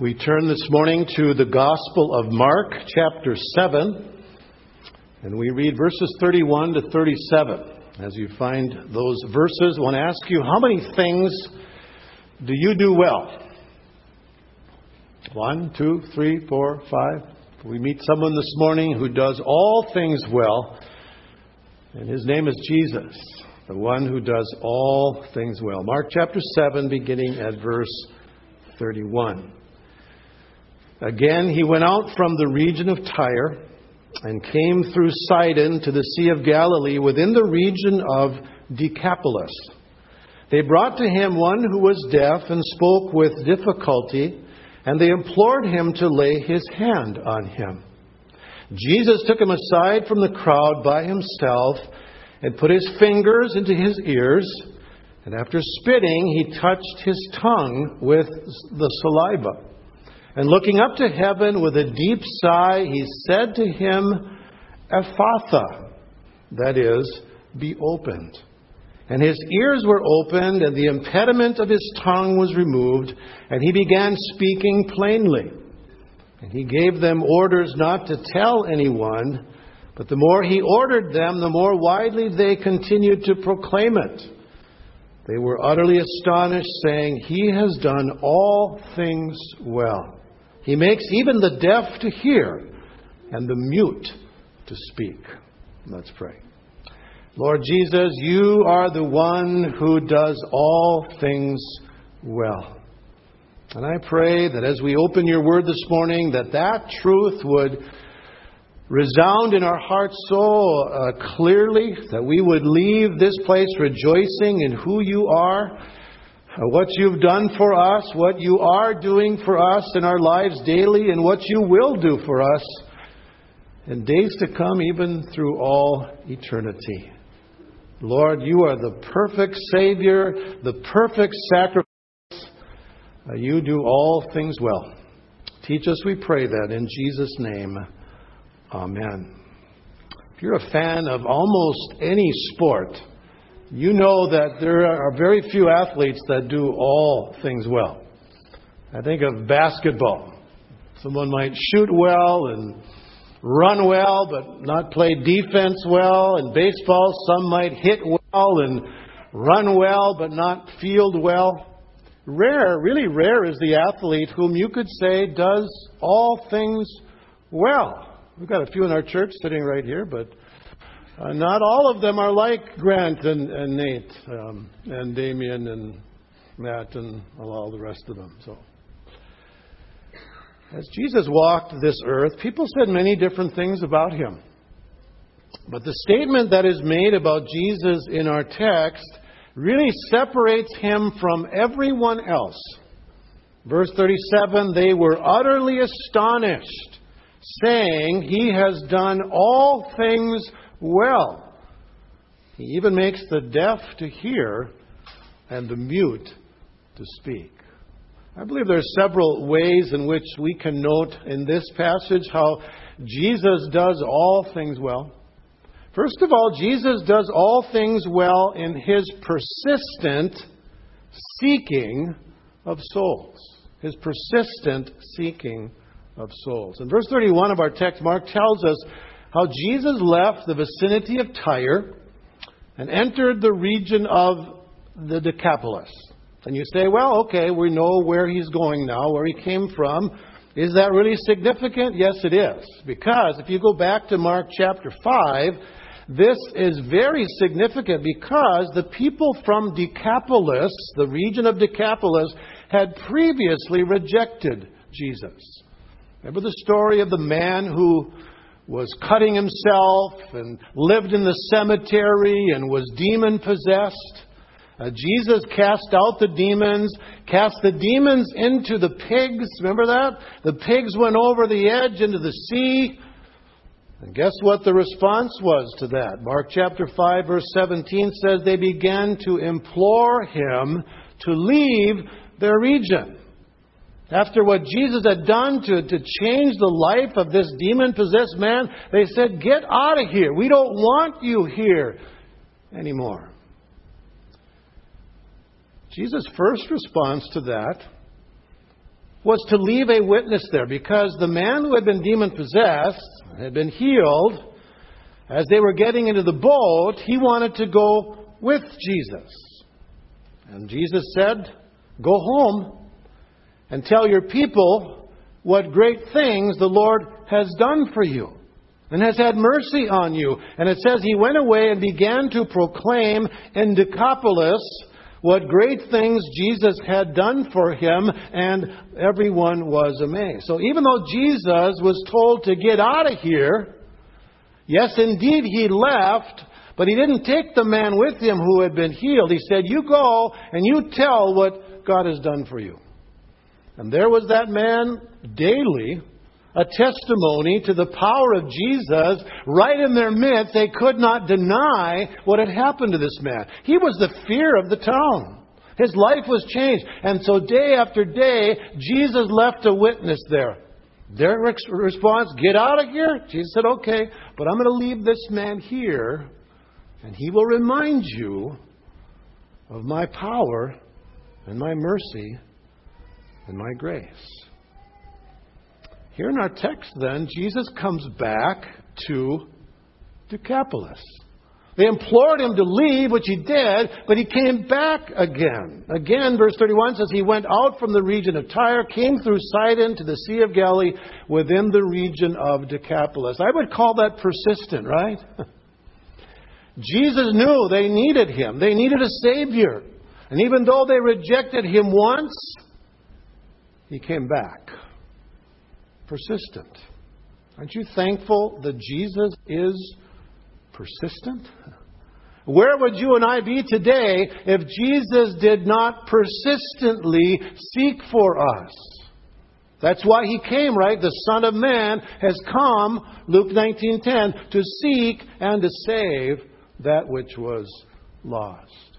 We turn this morning to the Gospel of Mark, chapter 7, and we read verses 31 to 37. As you find those verses, I want to ask you how many things do you do well? One, two, three, four, five. We meet someone this morning who does all things well, and his name is Jesus, the one who does all things well. Mark chapter 7, beginning at verse 31. Again, he went out from the region of Tyre and came through Sidon to the Sea of Galilee within the region of Decapolis. They brought to him one who was deaf and spoke with difficulty, and they implored him to lay his hand on him. Jesus took him aside from the crowd by himself and put his fingers into his ears, and after spitting, he touched his tongue with the saliva. And looking up to heaven with a deep sigh, he said to him, Ephphatha, that is, be opened. And his ears were opened, and the impediment of his tongue was removed, and he began speaking plainly. And he gave them orders not to tell anyone, but the more he ordered them, the more widely they continued to proclaim it. They were utterly astonished, saying, He has done all things well. He makes even the deaf to hear and the mute to speak. Let's pray. Lord Jesus, you are the one who does all things well. And I pray that as we open your word this morning, that that truth would resound in our hearts so uh, clearly that we would leave this place rejoicing in who you are what you've done for us, what you are doing for us in our lives daily, and what you will do for us in days to come, even through all eternity. Lord, you are the perfect Savior, the perfect sacrifice. Uh, you do all things well. Teach us, we pray that, in Jesus' name. Amen. If you're a fan of almost any sport, you know that there are very few athletes that do all things well. I think of basketball. Someone might shoot well and run well, but not play defense well. In baseball, some might hit well and run well, but not field well. Rare, really rare, is the athlete whom you could say does all things well. We've got a few in our church sitting right here, but uh, not all of them are like Grant and, and Nate um, and Damien and Matt and all the rest of them. So, as Jesus walked this earth, people said many different things about him. But the statement that is made about Jesus in our text really separates him from everyone else. Verse 37 they were utterly astonished, saying, He has done all things well. He even makes the deaf to hear and the mute to speak. I believe there are several ways in which we can note in this passage how Jesus does all things well. First of all, Jesus does all things well in his persistent seeking of souls. His persistent seeking of souls. In verse 31 of our text, Mark tells us how Jesus left the vicinity of Tyre and entered the region of the Decapolis. And you say, well, okay, we know where he's going now, where he came from. Is that really significant? Yes, it is. Because if you go back to Mark chapter 5, this is very significant because the people from Decapolis, the region of Decapolis, had previously rejected Jesus. Remember the story of the man who was cutting himself and lived in the cemetery and was demon possessed. Uh, Jesus cast out the demons, cast the demons into the pigs. Remember that? The pigs went over the edge into the sea. And guess what the response was to that? Mark chapter 5, verse 17 says they began to implore him to leave their region. After what Jesus had done to, to change the life of this demon possessed man, they said, Get out of here. We don't want you here anymore. Jesus' first response to that was to leave a witness there because the man who had been demon possessed had been healed. As they were getting into the boat, he wanted to go with Jesus. And Jesus said, Go home and tell your people what great things the Lord has done for you and has had mercy on you. And it says he went away and began to proclaim in Decapolis what great things Jesus had done for him, and everyone was amazed. So even though Jesus was told to get out of here, yes, indeed, he left, but he didn't take the man with him who had been healed. He said, You go and you tell what God has done for you. And there was that man daily a testimony to the power of Jesus right in their midst. They could not deny what had happened to this man. He was the fear of the town. His life was changed. And so day after day, Jesus left a witness there. Their response, get out of here. Jesus said, okay, but I'm going to leave this man here, and he will remind you of my power and my mercy and my grace. Here in our text, then, Jesus comes back to Decapolis. They implored him to leave, which he did, but he came back again. Again, verse 31 says, He went out from the region of Tyre, came through Sidon to the Sea of Galilee within the region of Decapolis. I would call that persistent, right? Jesus knew they needed him, they needed a Savior. And even though they rejected him once, he came back persistent. Aren't you thankful that Jesus is persistent? Where would you and I be today if Jesus did not persistently seek for us? That's why he came, right? The Son of Man has come, Luke 19:10, to seek and to save that which was lost.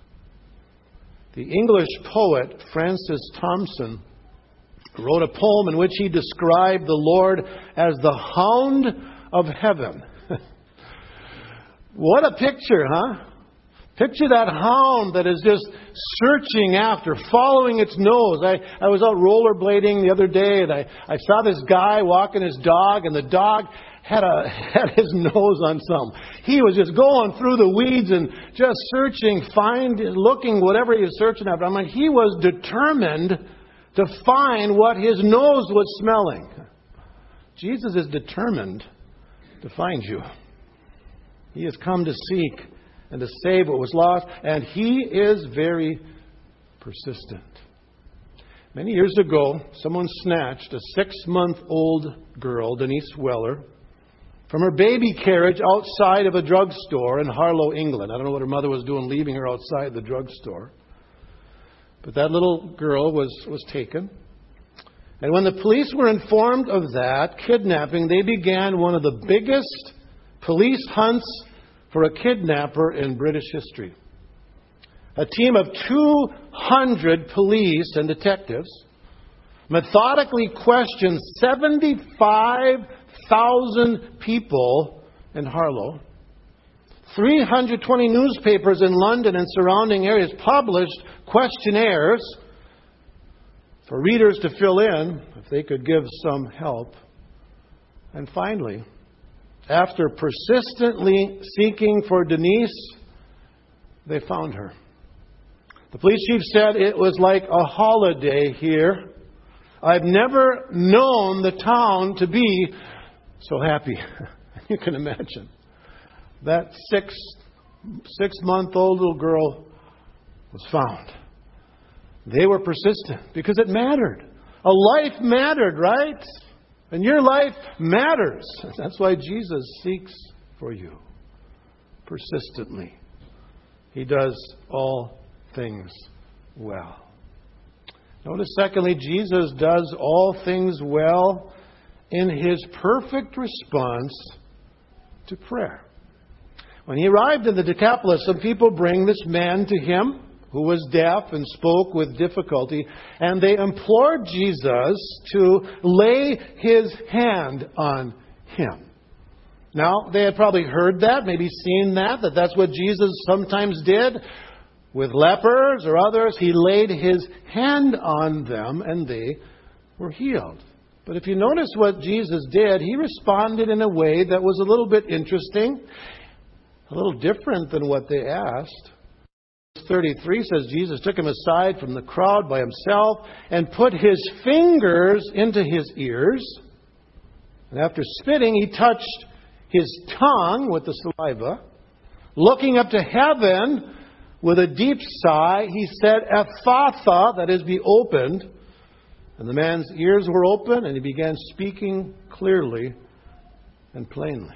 The English poet Francis Thompson wrote a poem in which he described the Lord as the hound of heaven. what a picture, huh? Picture that hound that is just searching after, following its nose. I, I was out rollerblading the other day and I, I saw this guy walking his dog, and the dog had, a, had his nose on some. He was just going through the weeds and just searching, find, looking, whatever he was searching after. I mean, he was determined to find what his nose was smelling. Jesus is determined to find you. He has come to seek and to save what was lost, and he is very persistent. Many years ago, someone snatched a six month old girl, Denise Weller, from her baby carriage outside of a drugstore in Harlow, England. I don't know what her mother was doing leaving her outside the drugstore. But that little girl was, was taken. And when the police were informed of that kidnapping, they began one of the biggest police hunts for a kidnapper in British history. A team of 200 police and detectives methodically questioned 75,000 people in Harlow 320 newspapers in London and surrounding areas published questionnaires for readers to fill in if they could give some help. And finally, after persistently seeking for Denise, they found her. The police chief said it was like a holiday here. I've never known the town to be so happy. you can imagine that six six month old little girl was found. They were persistent because it mattered. A life mattered, right? And your life matters. That's why Jesus seeks for you persistently. He does all things well. Notice, secondly, Jesus does all things well in his perfect response to prayer. When he arrived in the Decapolis, some people bring this man to him who was deaf and spoke with difficulty, and they implored Jesus to lay his hand on him. Now, they had probably heard that, maybe seen that, that that's what Jesus sometimes did with lepers or others. He laid his hand on them and they were healed. But if you notice what Jesus did, he responded in a way that was a little bit interesting, a little different than what they asked. Verse 33 says Jesus took him aside from the crowd by himself and put his fingers into his ears. And after spitting, he touched his tongue with the saliva. Looking up to heaven with a deep sigh, he said, Ephphatha, that is, be opened. And the man's ears were open, and he began speaking clearly and plainly.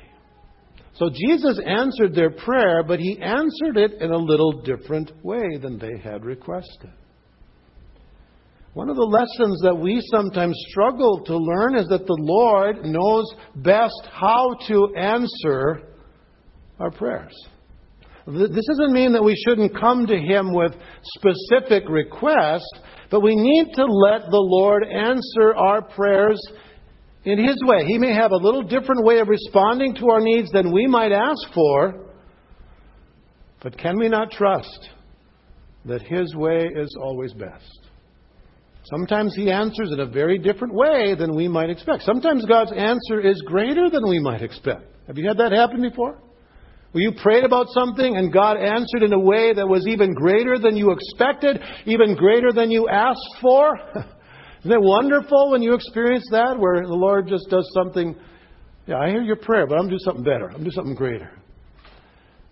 So Jesus answered their prayer, but he answered it in a little different way than they had requested. One of the lessons that we sometimes struggle to learn is that the Lord knows best how to answer our prayers. This doesn't mean that we shouldn't come to Him with specific requests, but we need to let the Lord answer our prayers in His way. He may have a little different way of responding to our needs than we might ask for, but can we not trust that His way is always best? Sometimes He answers in a very different way than we might expect. Sometimes God's answer is greater than we might expect. Have you had that happen before? Where you prayed about something and God answered in a way that was even greater than you expected, even greater than you asked for? Isn't it wonderful when you experience that, where the Lord just does something? Yeah, I hear your prayer, but I'm going to do something better. I'm going to do something greater.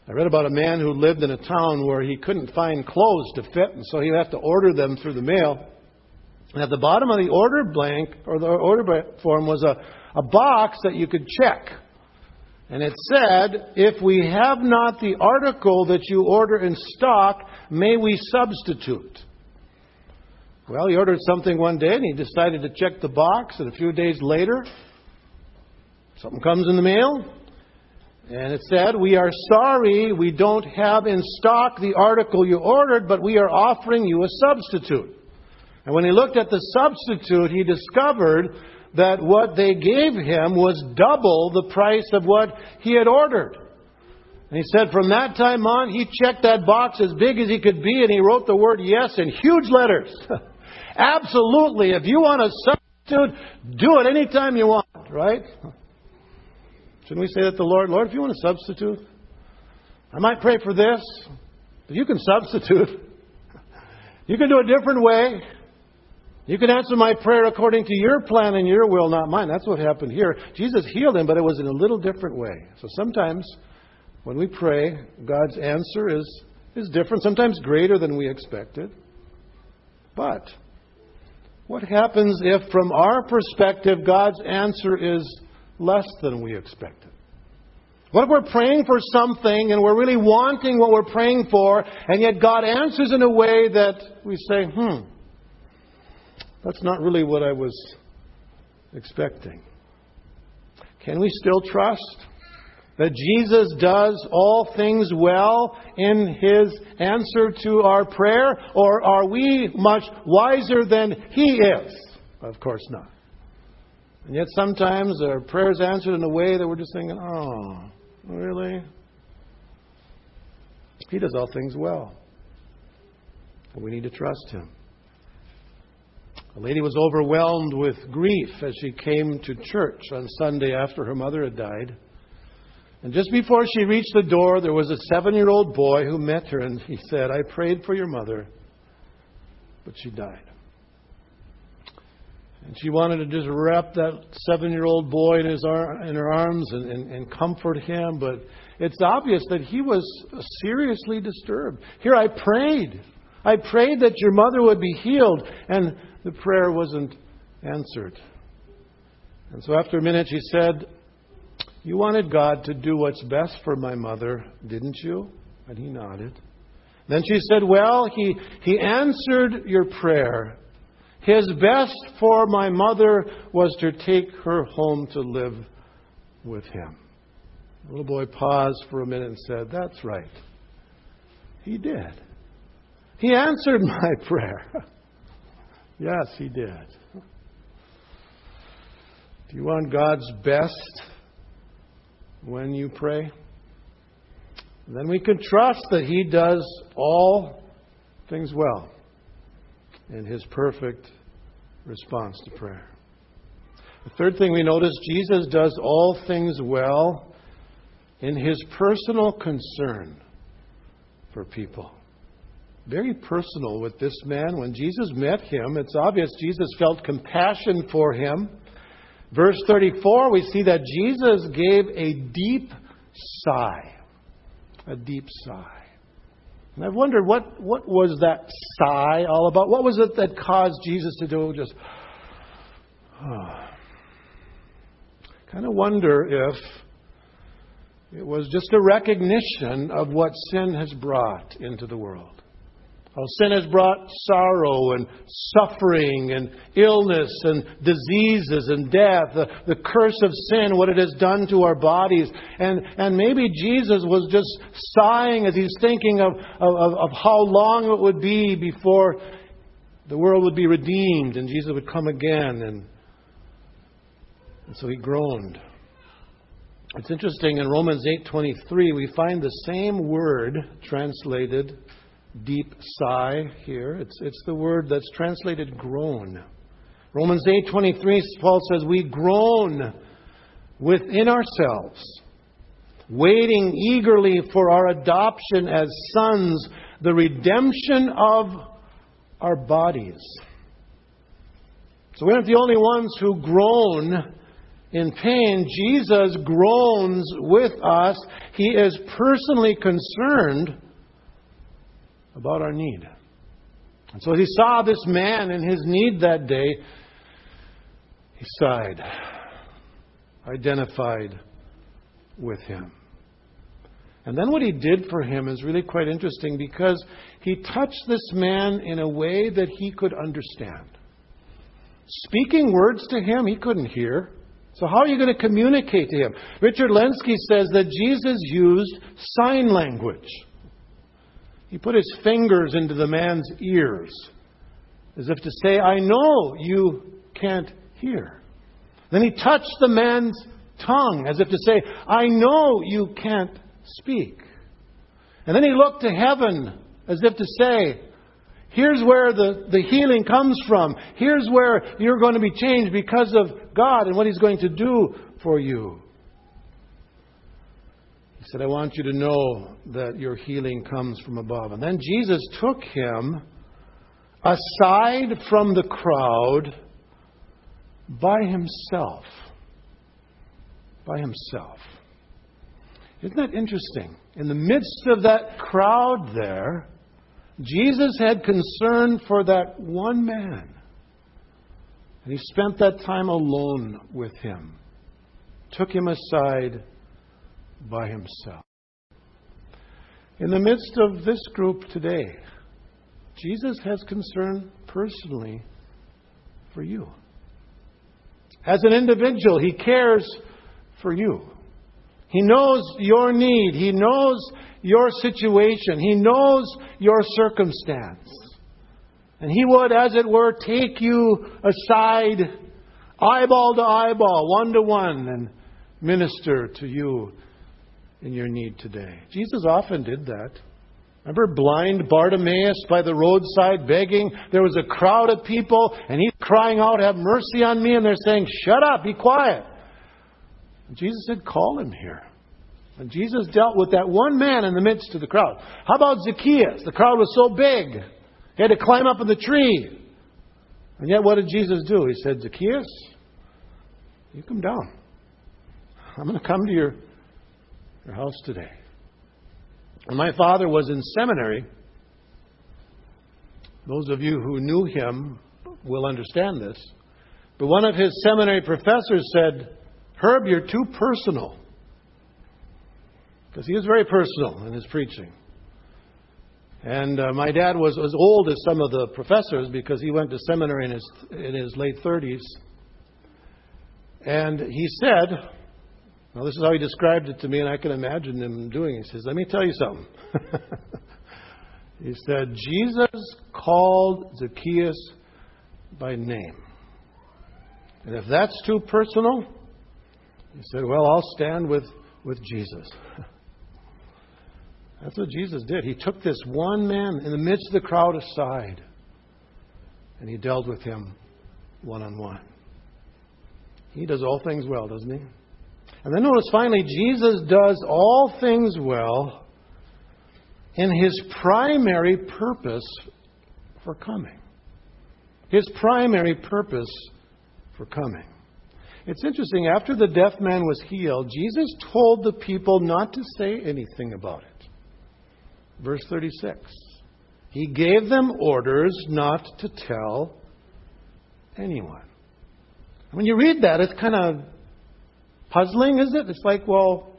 I read about a man who lived in a town where he couldn't find clothes to fit, and so he'd have to order them through the mail. And at the bottom of the order blank, or the order form, was a, a box that you could check. And it said, If we have not the article that you order in stock, may we substitute? Well, he ordered something one day and he decided to check the box, and a few days later, something comes in the mail. And it said, We are sorry we don't have in stock the article you ordered, but we are offering you a substitute. And when he looked at the substitute, he discovered that what they gave him was double the price of what he had ordered. And he said from that time on, he checked that box as big as he could be and he wrote the word yes in huge letters. Absolutely. If you want a substitute, do it anytime you want, right? Shouldn't we say that to the Lord? Lord, if you want a substitute, I might pray for this, but you can substitute. You can do a different way. You can answer my prayer according to your plan and your will, not mine. That's what happened here. Jesus healed him, but it was in a little different way. So sometimes when we pray, God's answer is, is different, sometimes greater than we expected. But what happens if, from our perspective, God's answer is less than we expected? What if we're praying for something and we're really wanting what we're praying for, and yet God answers in a way that we say, hmm, that's not really what I was expecting? Can we still trust? That Jesus does all things well in his answer to our prayer? Or are we much wiser than he is? Of course not. And yet sometimes our prayers answered in a way that we're just thinking, oh, really? He does all things well. And we need to trust him. A lady was overwhelmed with grief as she came to church on Sunday after her mother had died. And just before she reached the door, there was a seven year old boy who met her, and he said, I prayed for your mother, but she died. And she wanted to just wrap that seven year old boy in, his ar- in her arms and, and, and comfort him, but it's obvious that he was seriously disturbed. Here I prayed. I prayed that your mother would be healed, and the prayer wasn't answered. And so after a minute, she said, you wanted God to do what's best for my mother, didn't you? And he nodded. Then she said, Well, he, he answered your prayer. His best for my mother was to take her home to live with him. The little boy paused for a minute and said, That's right. He did. He answered my prayer. yes, he did. Do you want God's best when you pray, then we can trust that He does all things well in His perfect response to prayer. The third thing we notice Jesus does all things well in his personal concern for people. Very personal with this man. When Jesus met him, it's obvious Jesus felt compassion for him. Verse 34, we see that Jesus gave a deep sigh. A deep sigh. And I've wondered what, what was that sigh all about? What was it that caused Jesus to do just. Oh. Kind of wonder if it was just a recognition of what sin has brought into the world. Sin has brought sorrow and suffering and illness and diseases and death, the, the curse of sin, what it has done to our bodies. And, and maybe Jesus was just sighing as he's thinking of, of, of how long it would be before the world would be redeemed and Jesus would come again. And, and so he groaned. It's interesting in Romans 8:23 we find the same word translated deep sigh here. It's, it's the word that's translated groan. Romans 8:23 Paul says we groan within ourselves waiting eagerly for our adoption as sons the redemption of our bodies. So we aren't the only ones who groan in pain. Jesus groans with us. He is personally concerned about our need. And so he saw this man in his need that day, he sighed, identified with him. And then what he did for him is really quite interesting because he touched this man in a way that he could understand. Speaking words to him, he couldn't hear. So, how are you going to communicate to him? Richard Lenski says that Jesus used sign language. He put his fingers into the man's ears as if to say, I know you can't hear. Then he touched the man's tongue as if to say, I know you can't speak. And then he looked to heaven as if to say, Here's where the, the healing comes from. Here's where you're going to be changed because of God and what He's going to do for you. Said, I want you to know that your healing comes from above. And then Jesus took him aside from the crowd by himself. By himself. Isn't that interesting? In the midst of that crowd there, Jesus had concern for that one man. And he spent that time alone with him, took him aside by himself. In the midst of this group today, Jesus has concern personally for you. As an individual, he cares for you. He knows your need. He knows your situation. He knows your circumstance. And He would, as it were, take you aside, eyeball to eyeball, one to one, and minister to you in your need today. Jesus often did that. Remember blind Bartimaeus by the roadside begging? There was a crowd of people, and he's crying out, Have mercy on me. And they're saying, Shut up, be quiet. And Jesus said, Call him here. And Jesus dealt with that one man in the midst of the crowd. How about Zacchaeus? The crowd was so big, he had to climb up in the tree. And yet, what did Jesus do? He said, Zacchaeus, you come down. I'm going to come to your your house today. When my father was in seminary, those of you who knew him will understand this, but one of his seminary professors said, Herb, you're too personal. Because he was very personal in his preaching. And uh, my dad was as old as some of the professors because he went to seminary in his, in his late 30s. And he said, now, this is how he described it to me, and I can imagine him doing it. He says, Let me tell you something. he said, Jesus called Zacchaeus by name. And if that's too personal, he said, Well, I'll stand with, with Jesus. That's what Jesus did. He took this one man in the midst of the crowd aside, and he dealt with him one on one. He does all things well, doesn't he? And then notice finally, Jesus does all things well in his primary purpose for coming. His primary purpose for coming. It's interesting, after the deaf man was healed, Jesus told the people not to say anything about it. Verse 36. He gave them orders not to tell anyone. When you read that, it's kind of puzzling, is it? It's like, well,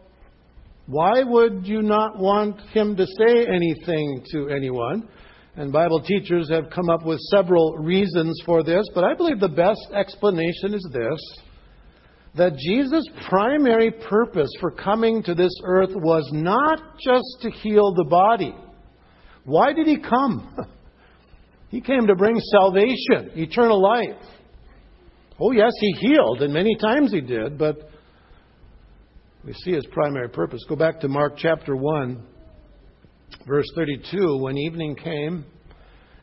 why would you not want him to say anything to anyone? And Bible teachers have come up with several reasons for this, but I believe the best explanation is this that Jesus' primary purpose for coming to this earth was not just to heal the body. Why did he come? He came to bring salvation, eternal life. Oh, yes, he healed, and many times he did, but we see his primary purpose. Go back to Mark chapter 1, verse 32. When evening came,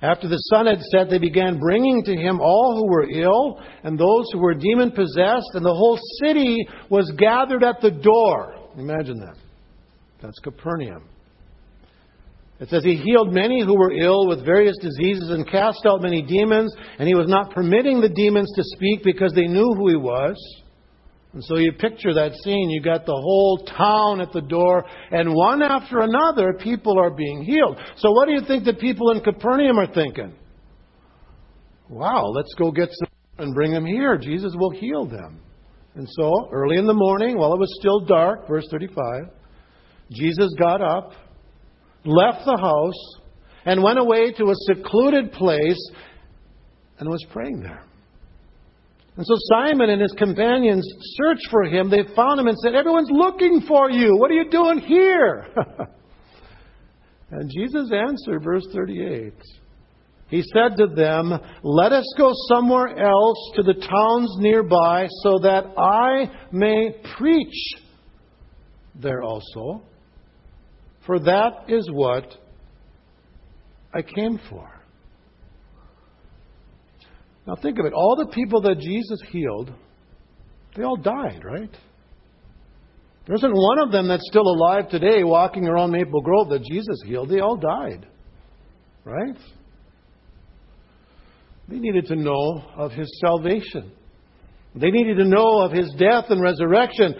after the sun had set, they began bringing to him all who were ill and those who were demon possessed, and the whole city was gathered at the door. Imagine that. That's Capernaum. It says he healed many who were ill with various diseases and cast out many demons, and he was not permitting the demons to speak because they knew who he was. And so you picture that scene. You got the whole town at the door, and one after another, people are being healed. So what do you think the people in Capernaum are thinking? Wow, let's go get some and bring them here. Jesus will heal them. And so, early in the morning, while it was still dark, verse 35, Jesus got up left the house, and went away to a secluded place and was praying there. And so Simon and his companions searched for him. They found him and said, Everyone's looking for you. What are you doing here? and Jesus answered, verse 38. He said to them, Let us go somewhere else to the towns nearby so that I may preach there also for that is what I came for. Now think of it. All the people that Jesus healed, they all died, right? There isn't one of them that's still alive today walking around Maple Grove that Jesus healed. They all died, right? They needed to know of his salvation. They needed to know of his death and resurrection.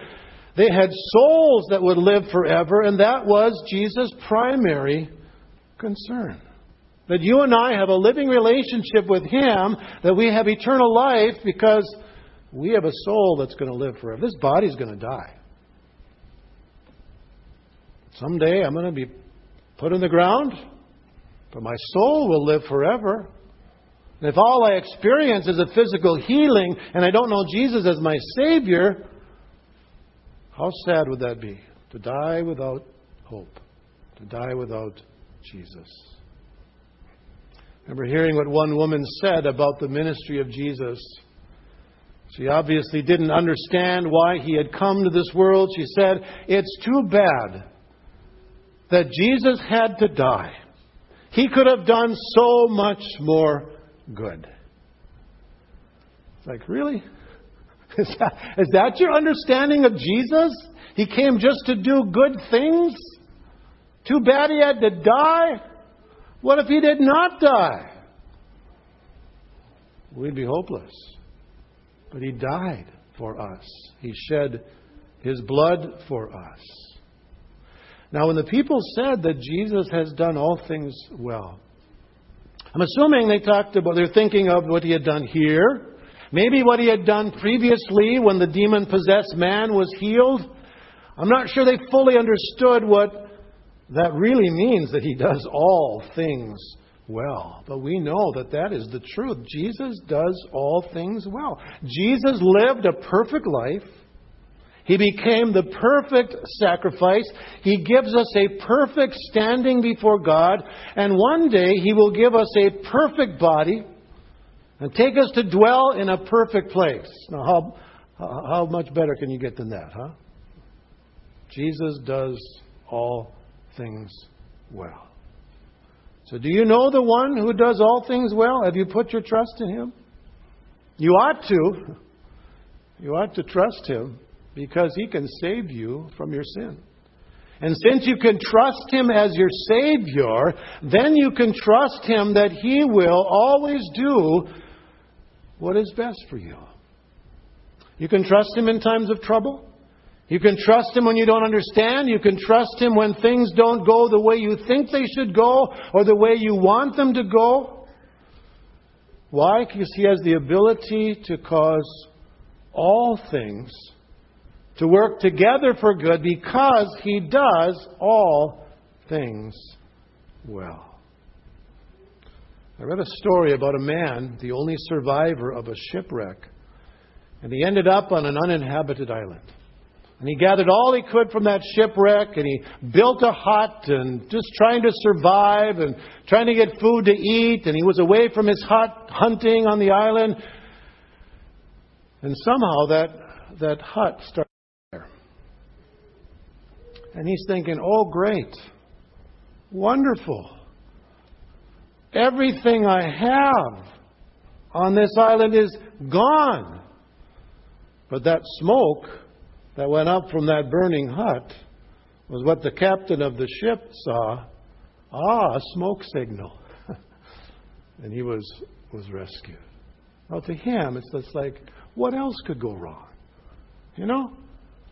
They had souls that would live forever, and that was Jesus' primary concern. That you and I have a living relationship with Him, that we have eternal life because we have a soul that's going to live forever. This body's going to die. Someday I'm going to be put in the ground, but my soul will live forever. And if all I experience is a physical healing and I don't know Jesus as my Savior, how sad would that be? To die without hope, to die without Jesus. Remember hearing what one woman said about the ministry of Jesus. She obviously didn't understand why he had come to this world. She said, It's too bad that Jesus had to die. He could have done so much more good. It's like, really? Is that, is that your understanding of Jesus? He came just to do good things? Too bad he had to die? What if he did not die? We'd be hopeless. But he died for us, he shed his blood for us. Now, when the people said that Jesus has done all things well, I'm assuming they talked about, they're thinking of what he had done here, Maybe what he had done previously when the demon possessed man was healed. I'm not sure they fully understood what that really means that he does all things well. But we know that that is the truth. Jesus does all things well. Jesus lived a perfect life. He became the perfect sacrifice. He gives us a perfect standing before God. And one day He will give us a perfect body and take us to dwell in a perfect place. Now, how, how much better can you get than that, huh? Jesus does all things well. So, do you know the one who does all things well? Have you put your trust in him? You ought to. You ought to trust Him because He can save you from your sin. And since you can trust Him as your Savior, then you can trust Him that He will always do what is best for you. You can trust Him in times of trouble. You can trust Him when you don't understand. You can trust Him when things don't go the way you think they should go or the way you want them to go. Why? Because He has the ability to cause all things to work together for good because He does all things well. I read a story about a man, the only survivor of a shipwreck, and he ended up on an uninhabited island. And he gathered all he could from that shipwreck and he built a hut and just trying to survive and trying to get food to eat. And he was away from his hut hunting on the island. And somehow that, that hut started there. And he's thinking, oh, great, wonderful. Everything I have on this island is gone. But that smoke that went up from that burning hut was what the captain of the ship saw. Ah, a smoke signal. and he was, was rescued. Well, to him, it's just like, what else could go wrong? You know?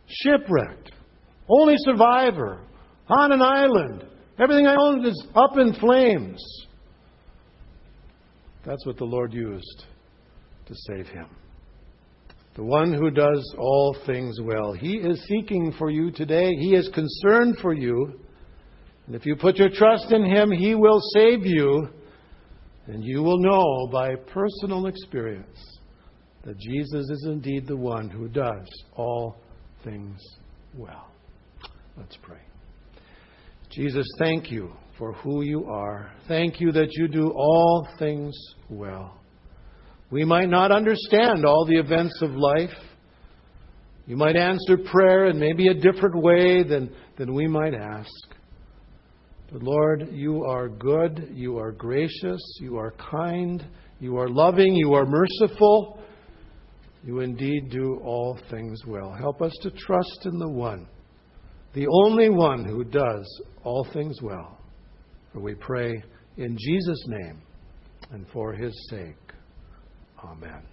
Shipwrecked. Only survivor. On an island. Everything I owned is up in flames. That's what the Lord used to save him the one who does all things well. He is seeking for you today. He is concerned for you. And if you put your trust in Him, He will save you. And you will know by personal experience that Jesus is indeed the one who does all things well. Let's pray. Jesus, thank you for who you are. Thank you that you do all things well. We might not understand all the events of life. You might answer prayer in maybe a different way than, than we might ask. But Lord, you are good, you are gracious, you are kind, you are loving, you are merciful. You indeed do all things well. Help us to trust in the one, the only one who does all things well. For we pray in Jesus' name and for his sake. Amen.